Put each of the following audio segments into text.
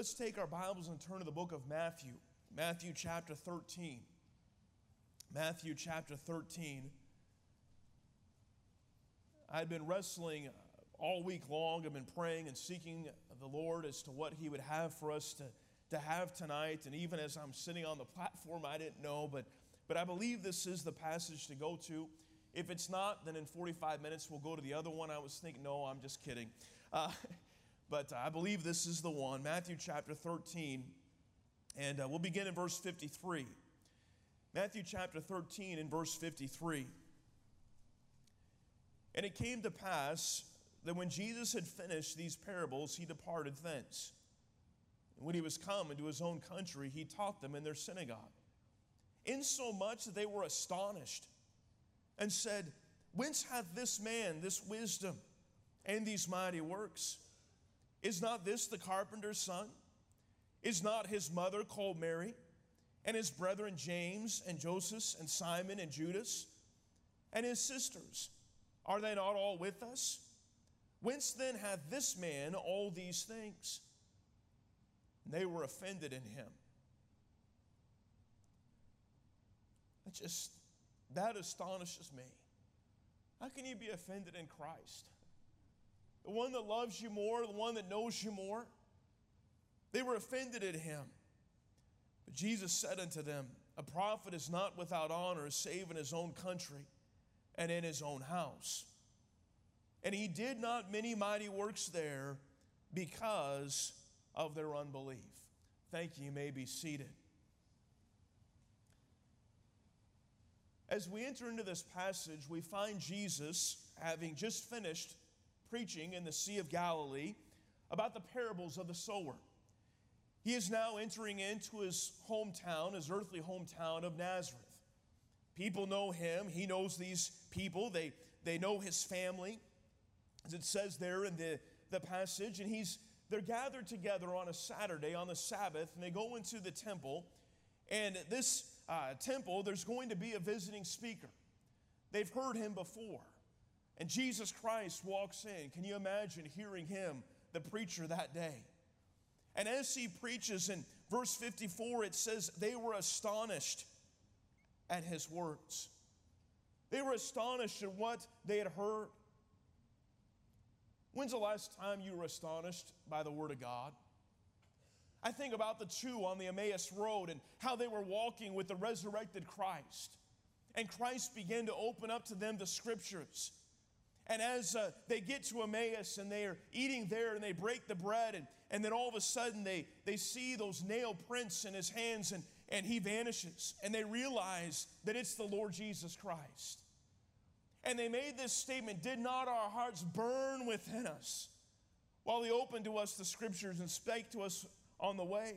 Let's take our Bibles and turn to the book of Matthew, Matthew chapter 13. Matthew chapter 13. I'd been wrestling all week long. I've been praying and seeking the Lord as to what He would have for us to, to have tonight. And even as I'm sitting on the platform, I didn't know, but, but I believe this is the passage to go to. If it's not, then in 45 minutes we'll go to the other one. I was thinking, no, I'm just kidding. Uh, but I believe this is the one, Matthew chapter 13, and uh, we'll begin in verse 53. Matthew chapter 13 and verse 53. And it came to pass that when Jesus had finished these parables, he departed thence. And when he was come into his own country, he taught them in their synagogue, insomuch that they were astonished and said, Whence hath this man this wisdom and these mighty works? Is not this the carpenter's son? Is not his mother called Mary, and his brethren James and Joseph and Simon and Judas, and his sisters? Are they not all with us? Whence then hath this man all these things? And they were offended in him. That just, that astonishes me. How can you be offended in Christ? The one that loves you more, the one that knows you more. They were offended at him. But Jesus said unto them, A prophet is not without honor save in his own country and in his own house. And he did not many mighty works there because of their unbelief. Thank you. You may be seated. As we enter into this passage, we find Jesus having just finished preaching in the Sea of Galilee about the parables of the sower. He is now entering into his hometown, his earthly hometown of Nazareth. People know him, he knows these people, they, they know his family, as it says there in the, the passage, and he's they're gathered together on a Saturday, on the Sabbath, and they go into the temple. And this uh, temple, there's going to be a visiting speaker. They've heard him before. And Jesus Christ walks in. Can you imagine hearing him, the preacher, that day? And as he preaches in verse 54, it says, They were astonished at his words. They were astonished at what they had heard. When's the last time you were astonished by the Word of God? I think about the two on the Emmaus Road and how they were walking with the resurrected Christ. And Christ began to open up to them the scriptures. And as uh, they get to Emmaus and they are eating there and they break the bread, and, and then all of a sudden they, they see those nail prints in his hands and, and he vanishes. And they realize that it's the Lord Jesus Christ. And they made this statement Did not our hearts burn within us while he opened to us the scriptures and spake to us on the way?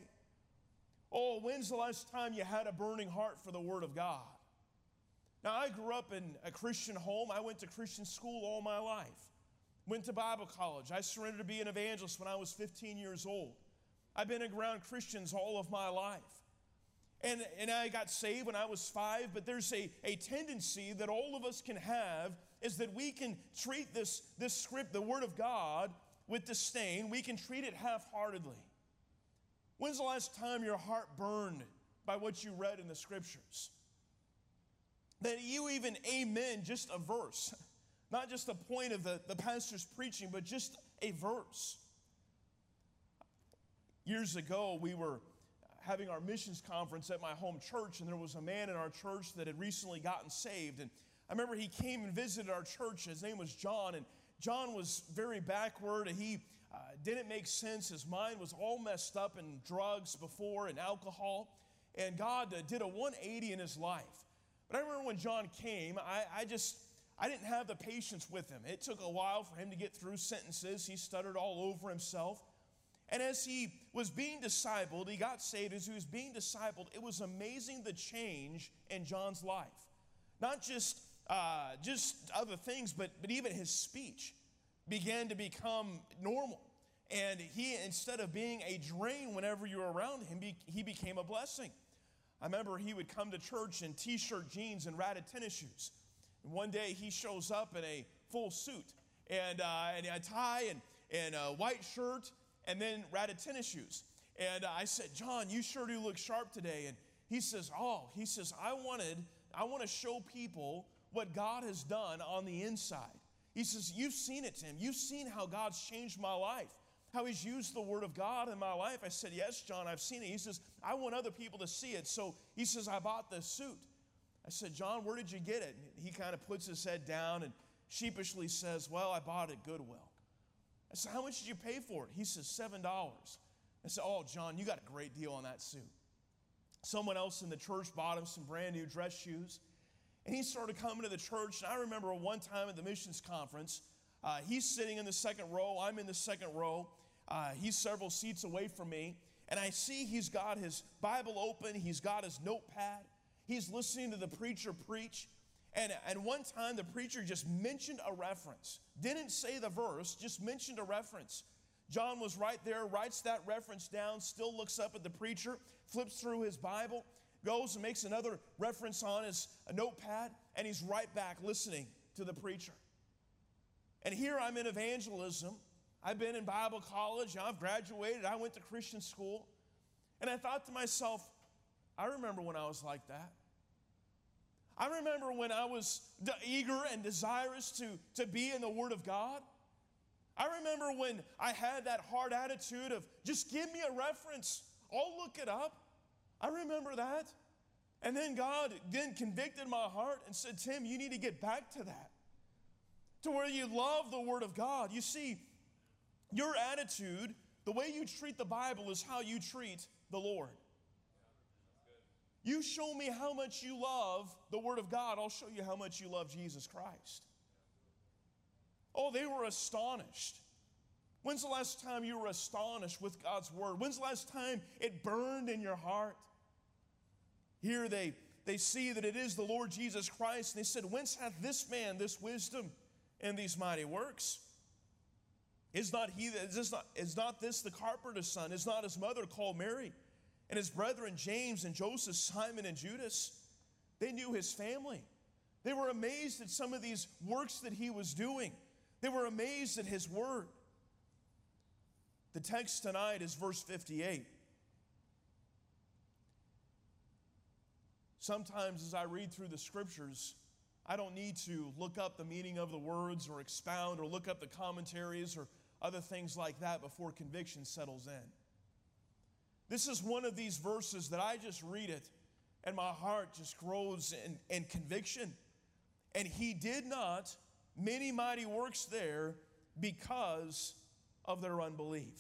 Oh, when's the last time you had a burning heart for the Word of God? Now, I grew up in a Christian home. I went to Christian school all my life. Went to Bible college. I surrendered to be an evangelist when I was 15 years old. I've been around Christians all of my life. And, and I got saved when I was five, but there's a, a tendency that all of us can have is that we can treat this, this script, the Word of God, with disdain. We can treat it half heartedly. When's the last time your heart burned by what you read in the scriptures? That you even amen just a verse. Not just the point of the, the pastor's preaching, but just a verse. Years ago, we were having our missions conference at my home church, and there was a man in our church that had recently gotten saved. And I remember he came and visited our church. His name was John, and John was very backward, he uh, didn't make sense. His mind was all messed up in drugs before and alcohol. And God uh, did a 180 in his life. But I remember when John came, I, I just, I didn't have the patience with him. It took a while for him to get through sentences. He stuttered all over himself. And as he was being discipled, he got saved. As he was being discipled, it was amazing the change in John's life. Not just, uh, just other things, but, but even his speech began to become normal. And he, instead of being a drain whenever you were around him, he became a blessing. I remember he would come to church in t shirt jeans and ratted tennis shoes. And one day he shows up in a full suit and, uh, and a tie and, and a white shirt and then ratted tennis shoes. And I said, John, you sure do look sharp today. And he says, Oh, he says, I wanted, I want to show people what God has done on the inside. He says, You've seen it, Tim. You've seen how God's changed my life, how He's used the Word of God in my life. I said, Yes, John, I've seen it. He says, I want other people to see it. So he says, I bought this suit. I said, John, where did you get it? And he kind of puts his head down and sheepishly says, Well, I bought it at Goodwill. I said, How much did you pay for it? He says, $7. I said, Oh, John, you got a great deal on that suit. Someone else in the church bought him some brand new dress shoes. And he started coming to the church. And I remember one time at the missions conference, uh, he's sitting in the second row. I'm in the second row. Uh, he's several seats away from me. And I see he's got his Bible open, he's got his notepad, he's listening to the preacher preach. And, and one time the preacher just mentioned a reference, didn't say the verse, just mentioned a reference. John was right there, writes that reference down, still looks up at the preacher, flips through his Bible, goes and makes another reference on his notepad, and he's right back listening to the preacher. And here I'm in evangelism. I've been in Bible college, I've graduated, I went to Christian school. And I thought to myself, I remember when I was like that. I remember when I was eager and desirous to, to be in the Word of God. I remember when I had that hard attitude of just give me a reference, I'll look it up. I remember that. And then God then convicted my heart and said, Tim, you need to get back to that. To where you love the Word of God. You see, your attitude, the way you treat the Bible, is how you treat the Lord. You show me how much you love the Word of God, I'll show you how much you love Jesus Christ. Oh, they were astonished. When's the last time you were astonished with God's Word? When's the last time it burned in your heart? Here they, they see that it is the Lord Jesus Christ, and they said, Whence hath this man this wisdom and these mighty works? Is not he that is not, is not this the carpenter's son? Is not his mother called Mary? And his brethren James and Joseph, Simon and Judas, they knew his family. They were amazed at some of these works that he was doing. They were amazed at his word. The text tonight is verse 58. Sometimes, as I read through the scriptures, I don't need to look up the meaning of the words or expound or look up the commentaries or other things like that before conviction settles in. This is one of these verses that I just read it and my heart just grows in, in conviction. And he did not many mighty works there because of their unbelief.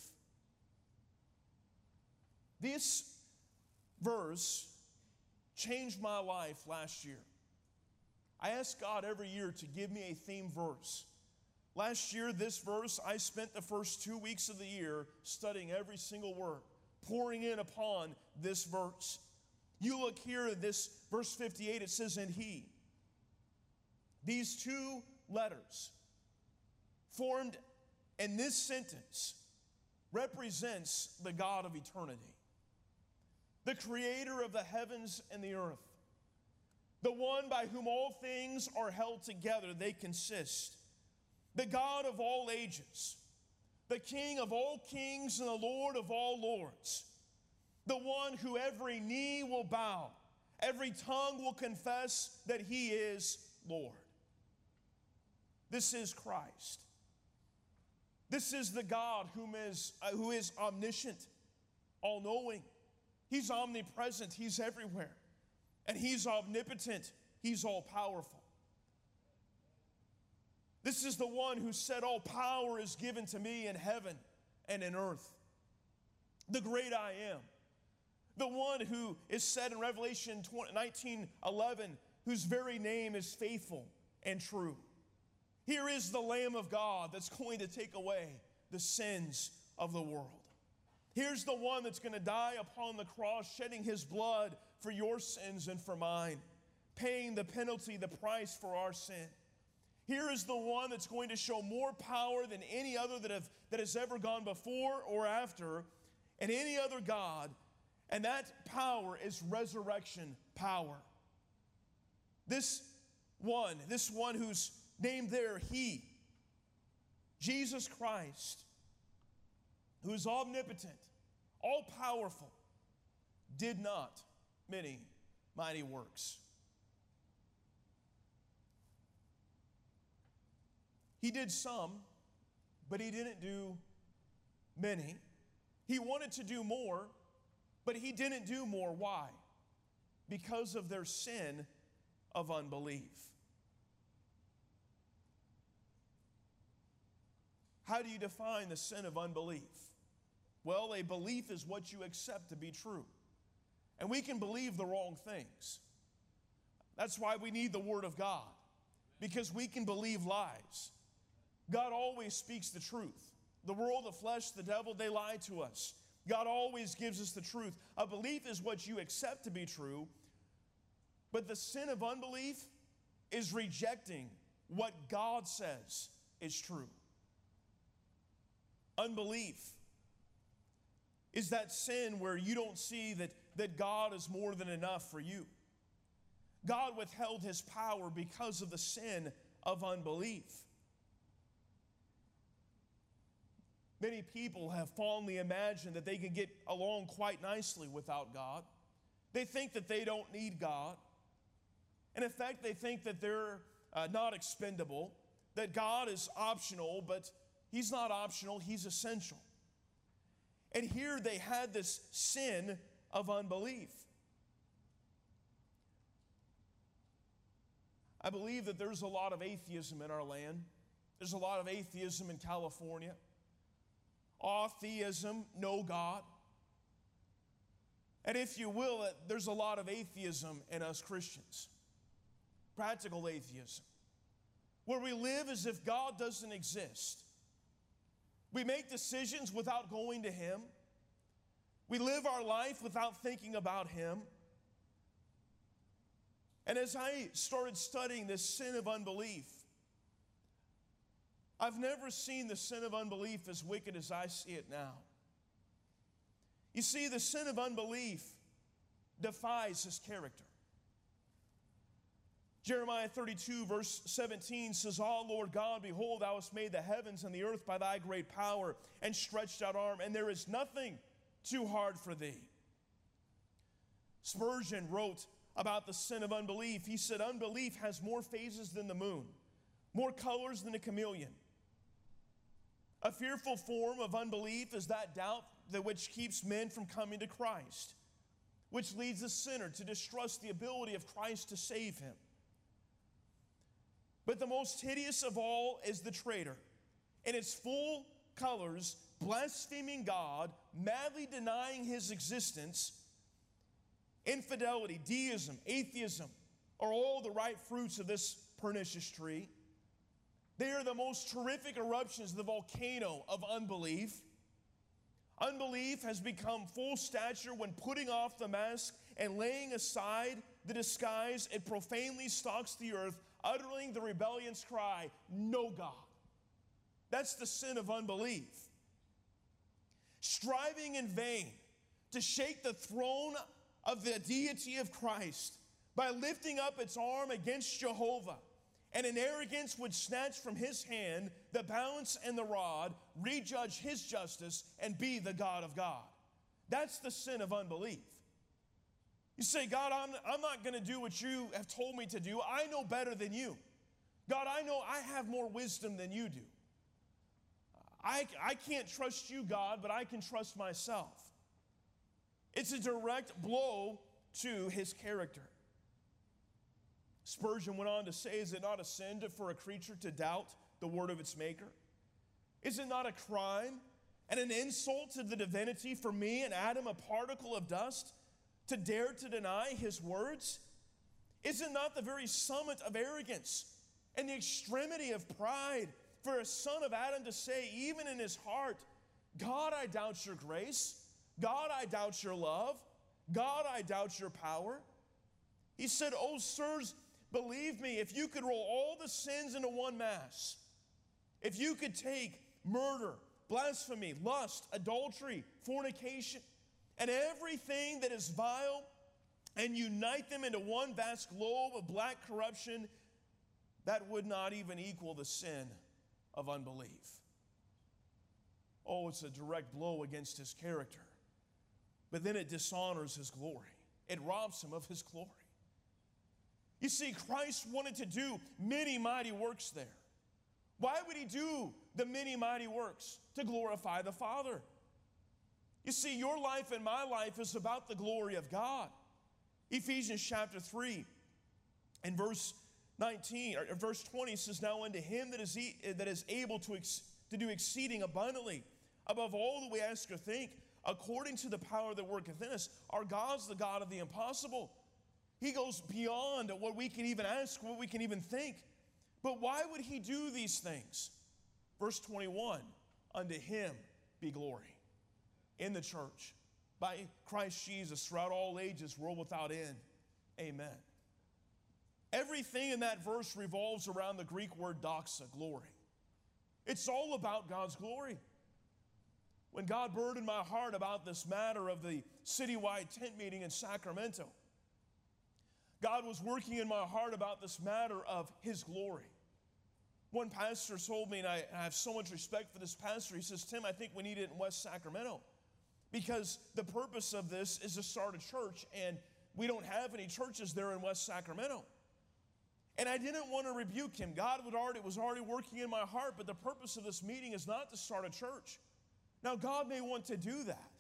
This verse changed my life last year. I ask God every year to give me a theme verse. Last year, this verse, I spent the first two weeks of the year studying every single word poring in upon this verse. You look here at this verse 58, it says, And he. These two letters formed in this sentence represents the God of eternity, the creator of the heavens and the earth, the one by whom all things are held together, they consist, the God of all ages the King of all kings and the Lord of all lords, the one who every knee will bow, every tongue will confess that he is Lord. This is Christ. This is the God whom is, uh, who is omniscient, all knowing. He's omnipresent, He's everywhere. And He's omnipotent, He's all powerful. This is the one who said, All power is given to me in heaven and in earth. The great I am. The one who is said in Revelation 19 11, whose very name is faithful and true. Here is the Lamb of God that's going to take away the sins of the world. Here's the one that's going to die upon the cross, shedding his blood for your sins and for mine, paying the penalty, the price for our sin. Here is the one that's going to show more power than any other that, have, that has ever gone before or after, and any other God, and that power is resurrection power. This one, this one who's named there, He, Jesus Christ, who is omnipotent, all powerful, did not many mighty works. He did some, but he didn't do many. He wanted to do more, but he didn't do more. Why? Because of their sin of unbelief. How do you define the sin of unbelief? Well, a belief is what you accept to be true. And we can believe the wrong things. That's why we need the Word of God, because we can believe lies. God always speaks the truth. The world, the flesh, the devil, they lie to us. God always gives us the truth. A belief is what you accept to be true, but the sin of unbelief is rejecting what God says is true. Unbelief is that sin where you don't see that, that God is more than enough for you. God withheld his power because of the sin of unbelief. Many people have fondly imagined that they can get along quite nicely without God. They think that they don't need God. And in fact, they think that they're uh, not expendable, that God is optional, but He's not optional, He's essential. And here they had this sin of unbelief. I believe that there's a lot of atheism in our land. There's a lot of atheism in California. All theism, no God. And if you will, uh, there's a lot of atheism in us Christians. Practical atheism. Where we live as if God doesn't exist. We make decisions without going to Him. We live our life without thinking about Him. And as I started studying this sin of unbelief, I've never seen the sin of unbelief as wicked as I see it now. You see, the sin of unbelief defies his character. Jeremiah 32, verse 17 says, Ah, Lord God, behold, thou hast made the heavens and the earth by thy great power and stretched out arm, and there is nothing too hard for thee. Spurgeon wrote about the sin of unbelief. He said, Unbelief has more phases than the moon, more colors than a chameleon. A fearful form of unbelief is that doubt that which keeps men from coming to Christ, which leads a sinner to distrust the ability of Christ to save him. But the most hideous of all is the traitor. In its full colors, blaspheming God, madly denying his existence, infidelity, deism, atheism are all the right fruits of this pernicious tree. They are the most terrific eruptions the volcano of unbelief. Unbelief has become full stature when putting off the mask and laying aside the disguise, it profanely stalks the earth, uttering the rebellion's cry, No God. That's the sin of unbelief. Striving in vain to shake the throne of the deity of Christ by lifting up its arm against Jehovah. And in arrogance would snatch from his hand the balance and the rod, rejudge his justice, and be the God of God. That's the sin of unbelief. You say, God, I'm, I'm not going to do what you have told me to do. I know better than you. God, I know I have more wisdom than you do. I, I can't trust you, God, but I can trust myself. It's a direct blow to his character. Spurgeon went on to say, Is it not a sin to, for a creature to doubt the word of its maker? Is it not a crime and an insult to the divinity for me and Adam, a particle of dust, to dare to deny his words? Is it not the very summit of arrogance and the extremity of pride for a son of Adam to say, even in his heart, God, I doubt your grace. God, I doubt your love. God, I doubt your power. He said, Oh, sirs, believe me, if you could roll all the sins into one mass, if you could take murder, blasphemy, lust, adultery, fornication, and everything that is vile and unite them into one vast globe of black corruption, that would not even equal the sin of unbelief. Oh, it's a direct blow against his character. but then it dishonors his glory. It robs him of his glory. You see, Christ wanted to do many mighty works there. Why would he do the many mighty works? To glorify the Father. You see, your life and my life is about the glory of God. Ephesians chapter 3 and verse 19 or verse 20 says, Now unto him that is, e- that is able to, ex- to do exceeding abundantly above all that we ask or think, according to the power that worketh in us. Our God's the God of the impossible. He goes beyond what we can even ask, what we can even think. But why would he do these things? Verse 21 Unto him be glory in the church by Christ Jesus throughout all ages, world without end. Amen. Everything in that verse revolves around the Greek word doxa, glory. It's all about God's glory. When God burdened my heart about this matter of the citywide tent meeting in Sacramento, God was working in my heart about this matter of His glory. One pastor told me, and I, I have so much respect for this pastor, he says, Tim, I think we need it in West Sacramento because the purpose of this is to start a church, and we don't have any churches there in West Sacramento. And I didn't want to rebuke him. God would already, was already working in my heart, but the purpose of this meeting is not to start a church. Now, God may want to do that.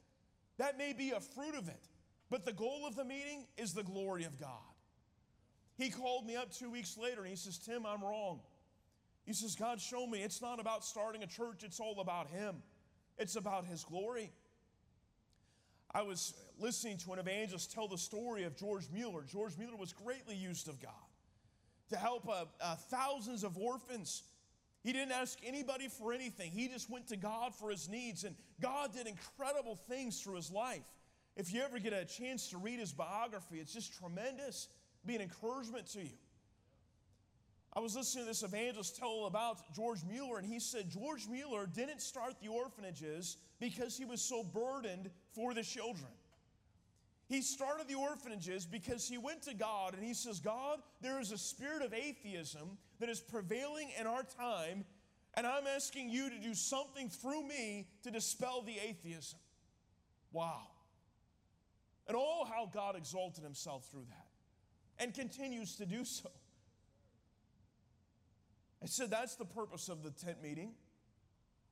That may be a fruit of it. But the goal of the meeting is the glory of God. He called me up two weeks later and he says, Tim, I'm wrong. He says, God, show me. It's not about starting a church, it's all about Him, it's about His glory. I was listening to an evangelist tell the story of George Mueller. George Mueller was greatly used of God to help uh, uh, thousands of orphans. He didn't ask anybody for anything. He just went to God for his needs, and God did incredible things through his life. If you ever get a chance to read his biography, it's just tremendous, be an encouragement to you. I was listening to this evangelist tell about George Mueller, and he said George Mueller didn't start the orphanages because he was so burdened for the children. He started the orphanages because he went to God and he says, God, there is a spirit of atheism that is prevailing in our time, and I'm asking you to do something through me to dispel the atheism. Wow. And oh, how God exalted himself through that and continues to do so. I said that's the purpose of the tent meeting.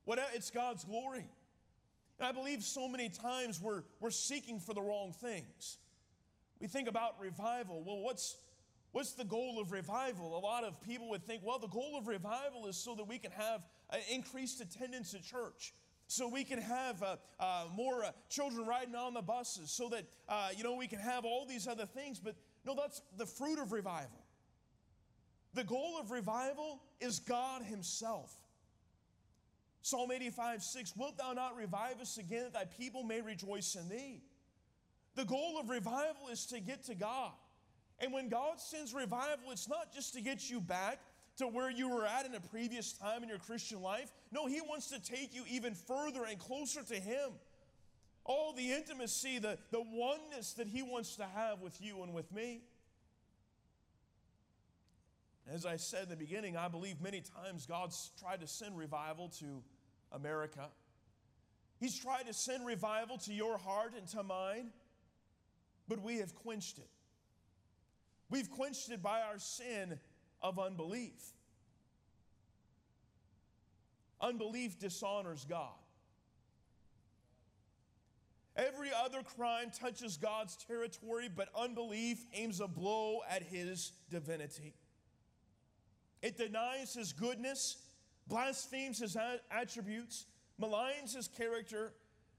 What, it's God's glory. And I believe so many times we're, we're seeking for the wrong things. We think about revival. Well, what's, what's the goal of revival? A lot of people would think, well, the goal of revival is so that we can have uh, increased attendance at church. So we can have uh, uh, more uh, children riding on the buses, so that uh, you know we can have all these other things. But no, that's the fruit of revival. The goal of revival is God Himself. Psalm 85, 6, Wilt thou not revive us again that thy people may rejoice in thee? The goal of revival is to get to God. And when God sends revival, it's not just to get you back to where you were at in a previous time in your Christian life. No, He wants to take you even further and closer to Him. All the intimacy, the, the oneness that He wants to have with you and with me. As I said in the beginning, I believe many times God's tried to send revival to America. He's tried to send revival to your heart and to mine, but we have quenched it. We've quenched it by our sin of unbelief. Unbelief dishonors God. Every other crime touches God's territory, but unbelief aims a blow at his divinity. It denies his goodness, blasphemes his attributes, maligns his character.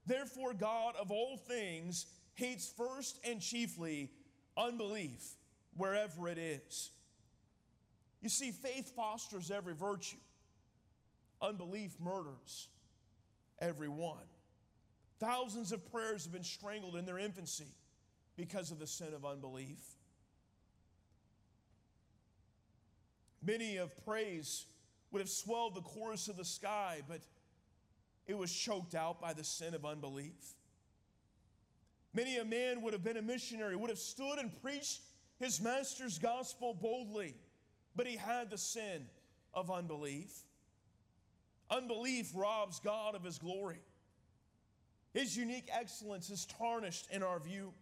Therefore, God of all things hates first and chiefly unbelief wherever it is. You see, faith fosters every virtue, unbelief murders every one. Thousands of prayers have been strangled in their infancy because of the sin of unbelief. Many of praise would have swelled the chorus of the sky, but it was choked out by the sin of unbelief. Many a man would have been a missionary, would have stood and preached his master's gospel boldly, but he had the sin of unbelief. Unbelief robs God of his glory. His unique excellence is tarnished in our view.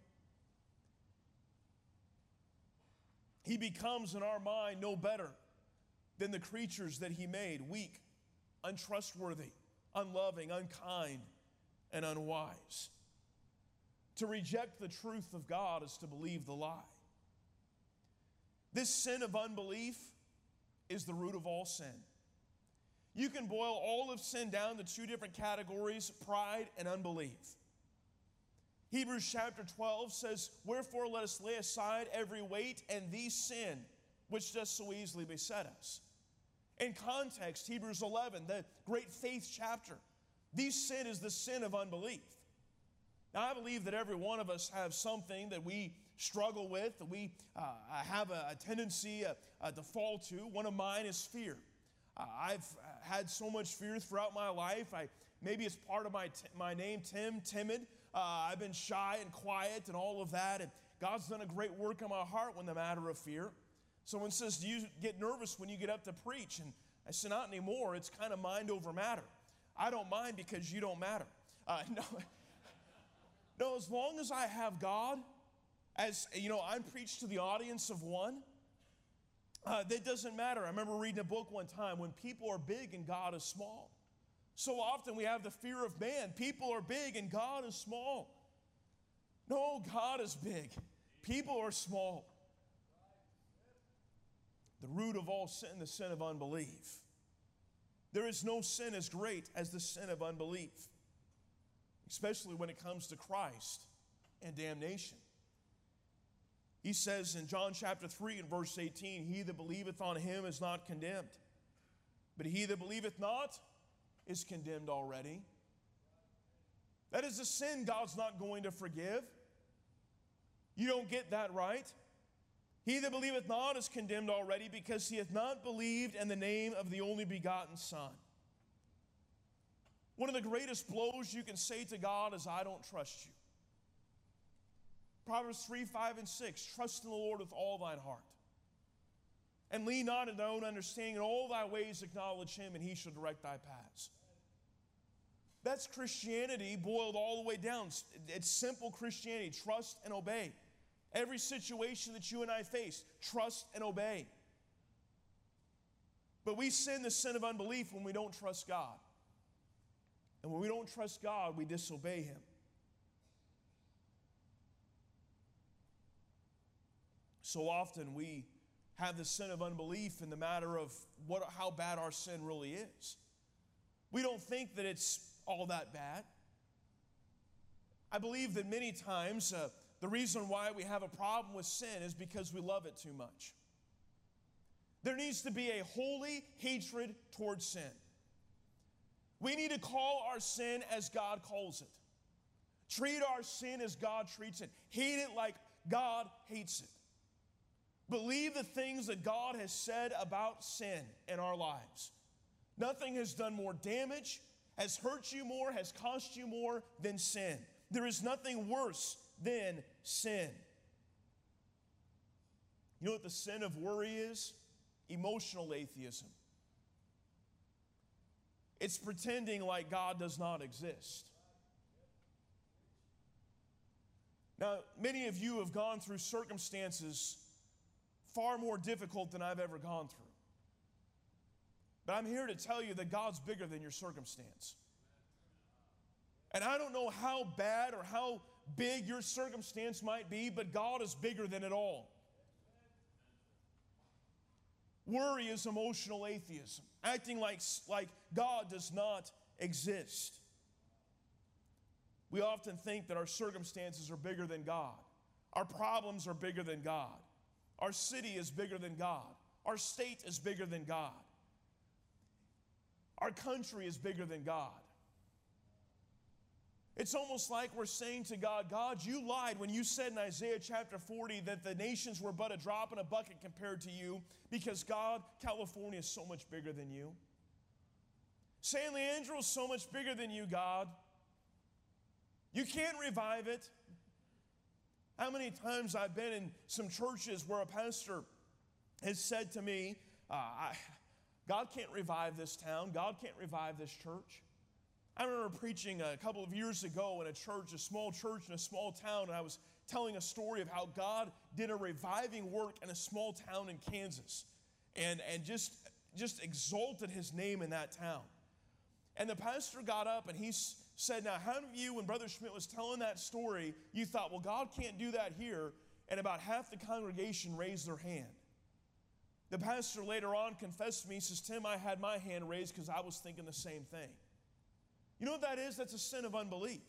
He becomes in our mind no better than the creatures that He made weak, untrustworthy, unloving, unkind, and unwise. To reject the truth of God is to believe the lie. This sin of unbelief is the root of all sin. You can boil all of sin down to two different categories pride and unbelief. Hebrews chapter 12 says, Wherefore let us lay aside every weight and the sin which does so easily beset us. In context, Hebrews 11, the great faith chapter, the sin is the sin of unbelief. Now, I believe that every one of us have something that we struggle with, that we uh, have a, a tendency uh, uh, to fall to. One of mine is fear. Uh, I've had so much fear throughout my life. I, maybe it's part of my, t- my name, Tim, timid. Uh, I've been shy and quiet and all of that. And God's done a great work in my heart when the matter of fear. Someone says, Do you get nervous when you get up to preach? And I said, Not anymore. It's kind of mind over matter. I don't mind because you don't matter. Uh, no, no, as long as I have God, as you know, I'm preached to the audience of one. Uh, that doesn't matter. I remember reading a book one time when people are big and God is small. So often we have the fear of man. People are big and God is small. No, God is big. People are small. The root of all sin, the sin of unbelief. There is no sin as great as the sin of unbelief, especially when it comes to Christ and damnation. He says in John chapter 3 and verse 18, He that believeth on him is not condemned, but he that believeth not is condemned already. That is a sin God's not going to forgive. You don't get that right. He that believeth not is condemned already because he hath not believed in the name of the only begotten Son. One of the greatest blows you can say to God is, I don't trust you. Proverbs 3, 5, and 6 Trust in the Lord with all thine heart. And lean not in thy own understanding. In all thy ways acknowledge him, and he shall direct thy paths. That's Christianity boiled all the way down. It's simple Christianity trust and obey. Every situation that you and I face, trust and obey. But we sin the sin of unbelief when we don't trust God. And when we don't trust God, we disobey Him. So often we have the sin of unbelief in the matter of what, how bad our sin really is. We don't think that it's all that bad. I believe that many times uh, the reason why we have a problem with sin is because we love it too much. There needs to be a holy hatred towards sin. We need to call our sin as God calls it. Treat our sin as God treats it. Hate it like God hates it. Believe the things that God has said about sin in our lives. Nothing has done more damage, has hurt you more, has cost you more than sin. There is nothing worse than sin. You know what the sin of worry is? Emotional atheism. It's pretending like God does not exist. Now, many of you have gone through circumstances far more difficult than I've ever gone through. But I'm here to tell you that God's bigger than your circumstance. And I don't know how bad or how big your circumstance might be, but God is bigger than it all. Worry is emotional atheism, acting like, like God does not exist. We often think that our circumstances are bigger than God, our problems are bigger than God. Our city is bigger than God. Our state is bigger than God. Our country is bigger than God. It's almost like we're saying to God, God, you lied when you said in Isaiah chapter 40 that the nations were but a drop in a bucket compared to you, because God, California is so much bigger than you. San Leandro is so much bigger than you, God. You can't revive it. How many times I've been in some churches where a pastor has said to me, uh, I, God can't revive this town, God can't revive this church. I remember preaching a couple of years ago in a church, a small church in a small town, and I was telling a story of how God did a reviving work in a small town in Kansas and, and just, just exalted his name in that town. And the pastor got up and he said, Now, how many of you, when Brother Schmidt was telling that story, you thought, well, God can't do that here? And about half the congregation raised their hand. The pastor later on confessed to me, he says, Tim, I had my hand raised because I was thinking the same thing. You know what that is? That's a sin of unbelief.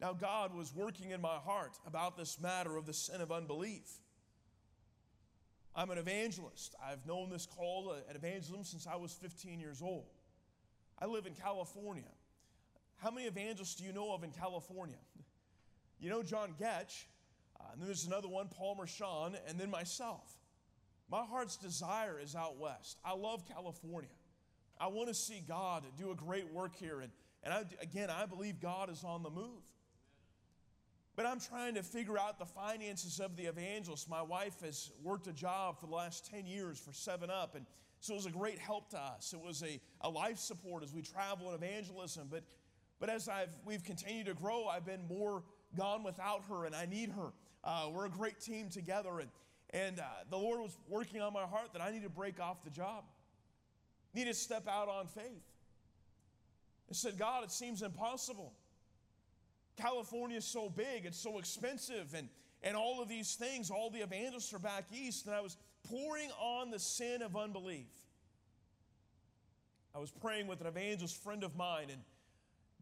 Now, God was working in my heart about this matter of the sin of unbelief. I'm an evangelist. I've known this call uh, at evangelism since I was 15 years old. I live in California. How many evangelists do you know of in California? You know John Getch, uh, and then there's another one, Paul Mershon, and then myself. My heart's desire is out west. I love California. I want to see God do a great work here. And, and I, again, I believe God is on the move. But I'm trying to figure out the finances of the evangelist. My wife has worked a job for the last 10 years for 7 Up, and so it was a great help to us. It was a, a life support as we travel in evangelism. But, but as I've, we've continued to grow, I've been more gone without her, and I need her. Uh, we're a great team together, and, and uh, the Lord was working on my heart that I need to break off the job, need to step out on faith. I said, God, it seems impossible. California is so big, it's so expensive, and, and all of these things, all the evangelists are back east, and I was pouring on the sin of unbelief. I was praying with an evangelist friend of mine, and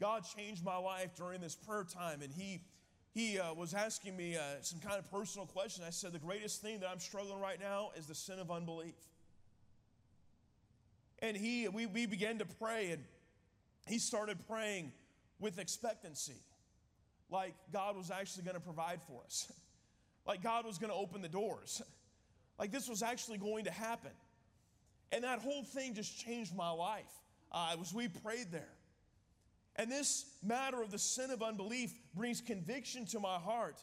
God changed my life during this prayer time, and he he uh, was asking me uh, some kind of personal question. I said, The greatest thing that I'm struggling right now is the sin of unbelief. And he, we, we began to pray, and he started praying with expectancy like God was actually going to provide for us, like God was going to open the doors, like this was actually going to happen. And that whole thing just changed my life uh, as we prayed there. And this matter of the sin of unbelief brings conviction to my heart.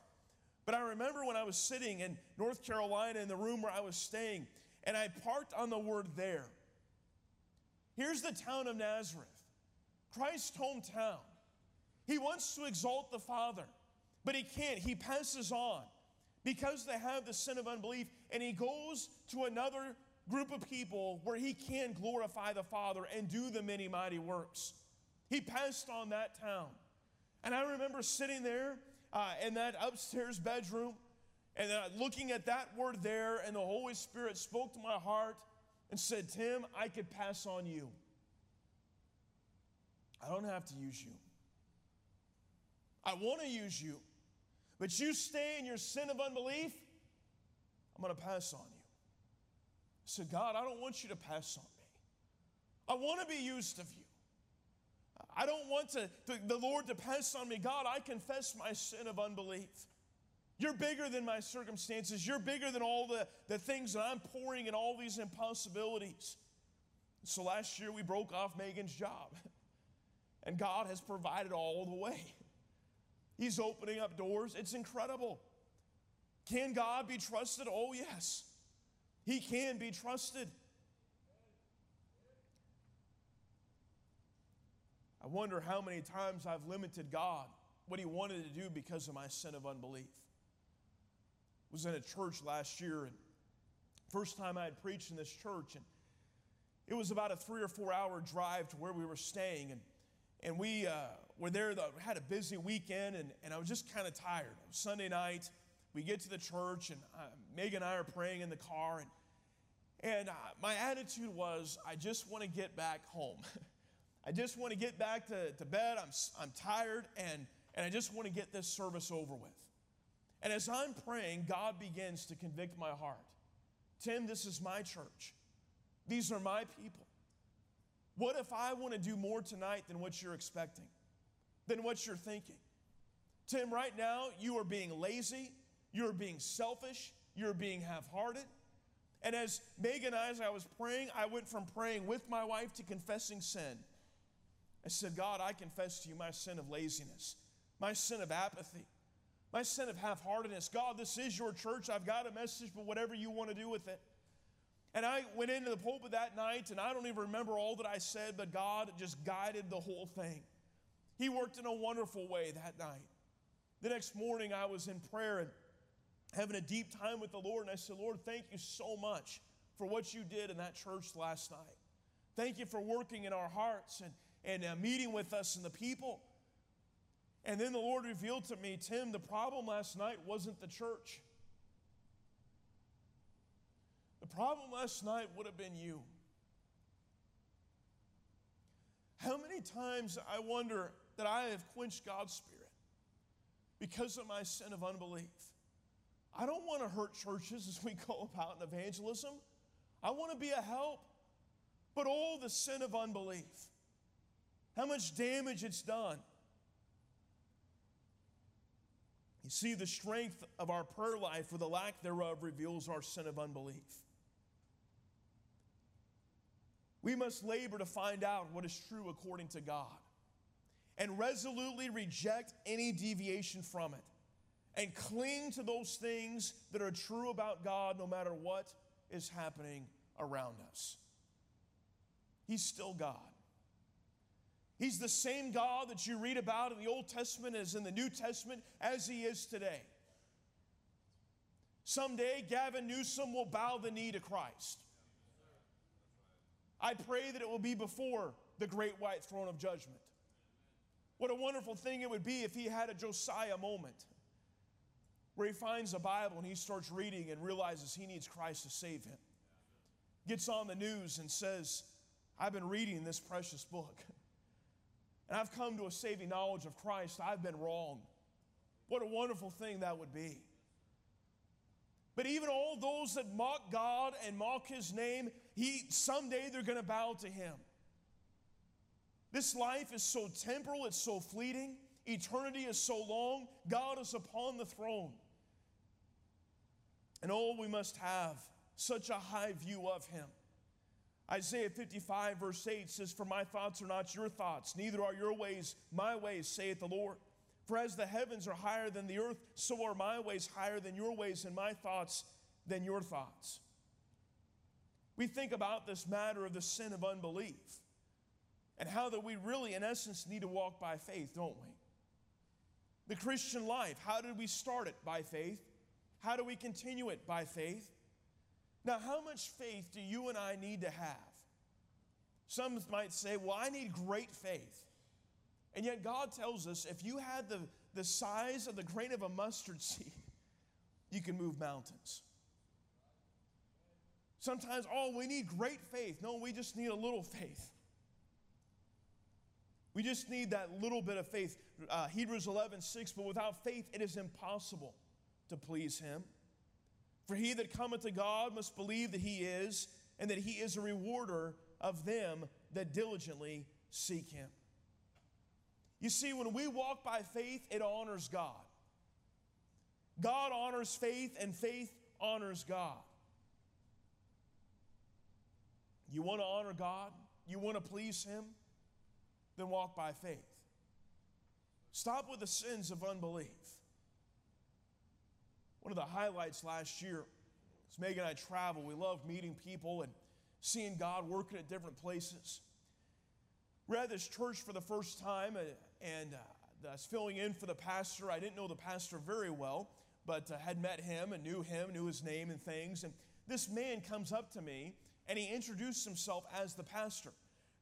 But I remember when I was sitting in North Carolina in the room where I was staying, and I parked on the word there. Here's the town of Nazareth, Christ's hometown. He wants to exalt the Father, but he can't. He passes on because they have the sin of unbelief, and he goes to another group of people where he can glorify the Father and do the many mighty works. He passed on that town. And I remember sitting there uh, in that upstairs bedroom and uh, looking at that word there, and the Holy Spirit spoke to my heart and said, Tim, I could pass on you. I don't have to use you. I want to use you. But you stay in your sin of unbelief, I'm going to pass on you. So, God, I don't want you to pass on me. I want to be used of you. I don't want to, to, the Lord to pass on me. God, I confess my sin of unbelief. You're bigger than my circumstances. You're bigger than all the, the things that I'm pouring and all these impossibilities. So last year we broke off Megan's job. And God has provided all the way. He's opening up doors. It's incredible. Can God be trusted? Oh, yes. He can be trusted. I wonder how many times I've limited God, what He wanted to do because of my sin of unbelief. I was in a church last year, and first time I had preached in this church, and it was about a three or four hour drive to where we were staying, and and we uh, were there, the, had a busy weekend, and, and I was just kind of tired. It was Sunday night. We get to the church, and uh, Megan and I are praying in the car, and, and uh, my attitude was, I just want to get back home. I just want to get back to, to bed. I'm, I'm tired, and, and I just want to get this service over with. And as I'm praying, God begins to convict my heart. Tim, this is my church. These are my people. What if I want to do more tonight than what you're expecting, than what you're thinking? Tim, right now, you are being lazy, you're being selfish, you're being half hearted. And as Megan and I, as I was praying, I went from praying with my wife to confessing sin. I said, God, I confess to you my sin of laziness, my sin of apathy, my sin of half heartedness. God, this is your church. I've got a message, but whatever you want to do with it. And I went into the pulpit that night, and I don't even remember all that I said, but God just guided the whole thing. He worked in a wonderful way that night. The next morning, I was in prayer and having a deep time with the Lord, and I said, Lord, thank you so much for what you did in that church last night. Thank you for working in our hearts and, and uh, meeting with us and the people. And then the Lord revealed to me, Tim, the problem last night wasn't the church. The problem last night would have been you. How many times I wonder that I have quenched God's Spirit because of my sin of unbelief? I don't want to hurt churches as we go about in evangelism. I want to be a help. But all the sin of unbelief, how much damage it's done. You see, the strength of our prayer life or the lack thereof reveals our sin of unbelief. We must labor to find out what is true according to God and resolutely reject any deviation from it and cling to those things that are true about God no matter what is happening around us. He's still God. He's the same God that you read about in the Old Testament as in the New Testament as he is today. Someday, Gavin Newsom will bow the knee to Christ. I pray that it will be before the great white throne of judgment. What a wonderful thing it would be if he had a Josiah moment where he finds the Bible and he starts reading and realizes he needs Christ to save him. Gets on the news and says, I've been reading this precious book and I've come to a saving knowledge of Christ. I've been wrong. What a wonderful thing that would be. But even all those that mock God and mock his name, he someday they're going to bow to him. This life is so temporal, it's so fleeting. Eternity is so long. God is upon the throne. And oh, we must have such a high view of him. Isaiah 55, verse 8 says, For my thoughts are not your thoughts, neither are your ways my ways, saith the Lord. For as the heavens are higher than the earth, so are my ways higher than your ways, and my thoughts than your thoughts. We think about this matter of the sin of unbelief and how that we really, in essence, need to walk by faith, don't we? The Christian life, how did we start it? By faith. How do we continue it? By faith. Now, how much faith do you and I need to have? Some might say, well, I need great faith. And yet, God tells us if you had the, the size of the grain of a mustard seed, you can move mountains. Sometimes, oh, we need great faith. No, we just need a little faith. We just need that little bit of faith. Uh, Hebrews 11, 6, but without faith it is impossible to please him. For he that cometh to God must believe that he is, and that he is a rewarder of them that diligently seek him. You see, when we walk by faith, it honors God. God honors faith, and faith honors God. You want to honor God? You want to please Him? Then walk by faith. Stop with the sins of unbelief. One of the highlights last year is Megan and I travel. We love meeting people and seeing God working at different places. We're at this church for the first time, uh, and uh, I was filling in for the pastor. I didn't know the pastor very well, but uh, had met him and knew him, knew his name and things. And this man comes up to me and he introduced himself as the pastor.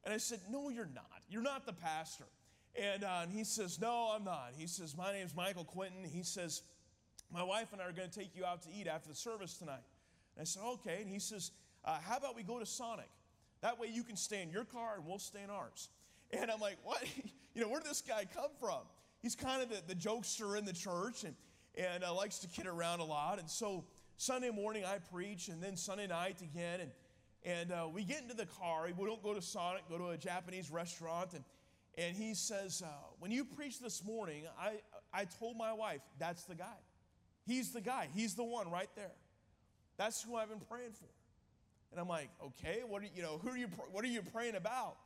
And I said, No, you're not. You're not the pastor. And, uh, and he says, No, I'm not. He says, My name's Michael Quinton. He says, my wife and I are going to take you out to eat after the service tonight. And I said, Okay. And he says, uh, How about we go to Sonic? That way you can stay in your car and we'll stay in ours. And I'm like, What? you know, where did this guy come from? He's kind of the, the jokester in the church and, and uh, likes to kid around a lot. And so Sunday morning I preach, and then Sunday night again. And, and uh, we get into the car. We don't go to Sonic, go to a Japanese restaurant. And, and he says, uh, When you preached this morning, I, I told my wife, that's the guy. He's the guy. He's the one right there. That's who I've been praying for. And I'm like, okay, what are you know, who are you what are you praying about?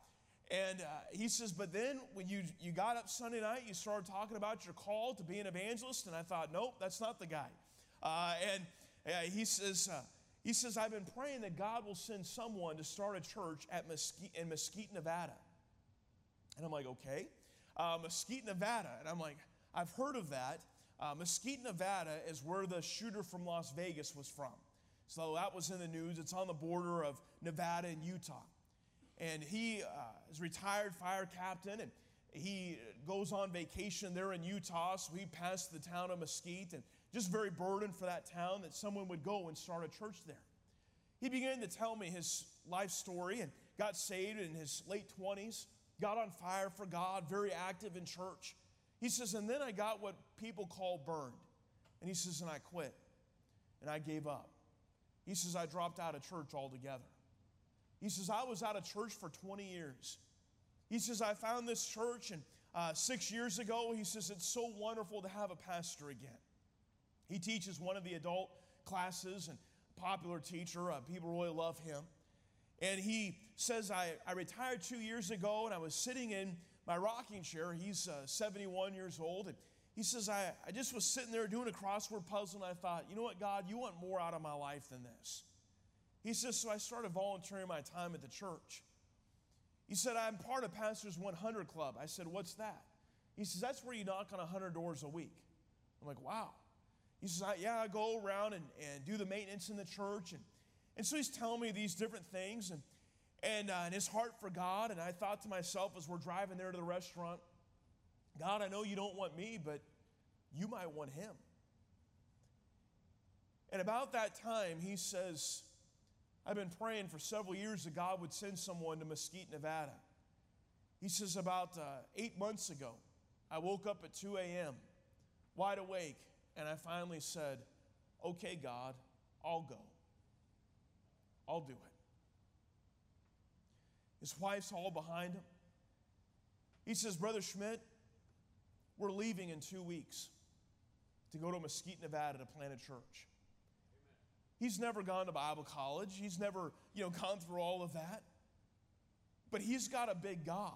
And uh, he says, but then when you you got up Sunday night, you started talking about your call to be an evangelist, and I thought, nope, that's not the guy. Uh, and uh, he says, uh, He says, I've been praying that God will send someone to start a church at Mesquite, in Mesquite, Nevada. And I'm like, okay. Uh, Mesquite, Nevada. And I'm like, I've heard of that. Uh, Mesquite, Nevada is where the shooter from Las Vegas was from. So that was in the news. It's on the border of Nevada and Utah. And he uh, is retired fire captain and he goes on vacation there in Utah. So he passed the town of Mesquite and just very burdened for that town that someone would go and start a church there. He began to tell me his life story and got saved in his late 20s, got on fire for God, very active in church. He says, and then I got what people call burned. And he says, and I quit and I gave up. He says, I dropped out of church altogether. He says, I was out of church for 20 years. He says, I found this church, and uh, six years ago, he says, it's so wonderful to have a pastor again. He teaches one of the adult classes and popular teacher. Uh, people really love him. And he says, I, I retired two years ago and I was sitting in my rocking chair. He's uh, 71 years old. And he says, I, I just was sitting there doing a crossword puzzle and I thought, you know what, God, you want more out of my life than this. He says, so I started volunteering my time at the church. He said, I'm part of Pastor's 100 Club. I said, what's that? He says, that's where you knock on 100 doors a week. I'm like, wow. He says, Yeah, I go around and, and do the maintenance in the church. And, and so he's telling me these different things and, and, uh, and his heart for God. And I thought to myself as we're driving there to the restaurant, God, I know you don't want me, but you might want him. And about that time, he says, I've been praying for several years that God would send someone to Mesquite, Nevada. He says, About uh, eight months ago, I woke up at 2 a.m., wide awake, and I finally said, Okay, God, I'll go. I'll do it. His wife's all behind him. He says, Brother Schmidt, we're leaving in two weeks to go to Mesquite, Nevada to plant a church. He's never gone to Bible college. He's never, you know, gone through all of that. But he's got a big God.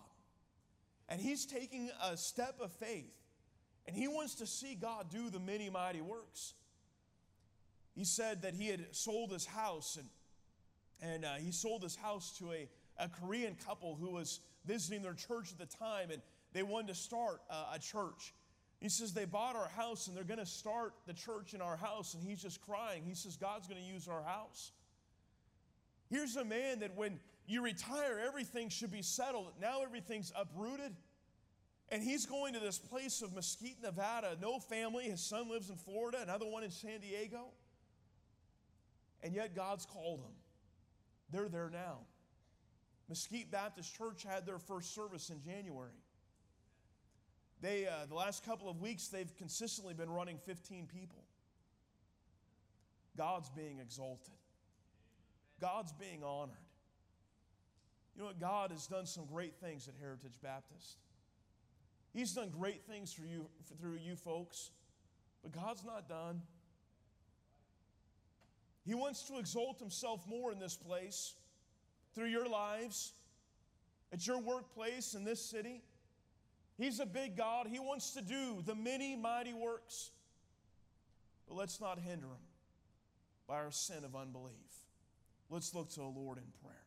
And he's taking a step of faith and he wants to see God do the many mighty works. He said that he had sold his house and, and uh, he sold his house to a, a Korean couple who was visiting their church at the time and they wanted to start uh, a church. He says, They bought our house and they're going to start the church in our house. And he's just crying. He says, God's going to use our house. Here's a man that when you retire, everything should be settled. Now everything's uprooted. And he's going to this place of Mesquite, Nevada. No family. His son lives in Florida, another one in San Diego. And yet God's called him. They're there now. Mesquite Baptist Church had their first service in January. They, uh, the last couple of weeks, they've consistently been running 15 people. God's being exalted, God's being honored. You know what? God has done some great things at Heritage Baptist. He's done great things for you, through you folks, but God's not done. He wants to exalt himself more in this place through your lives, at your workplace, in this city. He's a big God. He wants to do the many mighty works. But let's not hinder him by our sin of unbelief. Let's look to the Lord in prayer.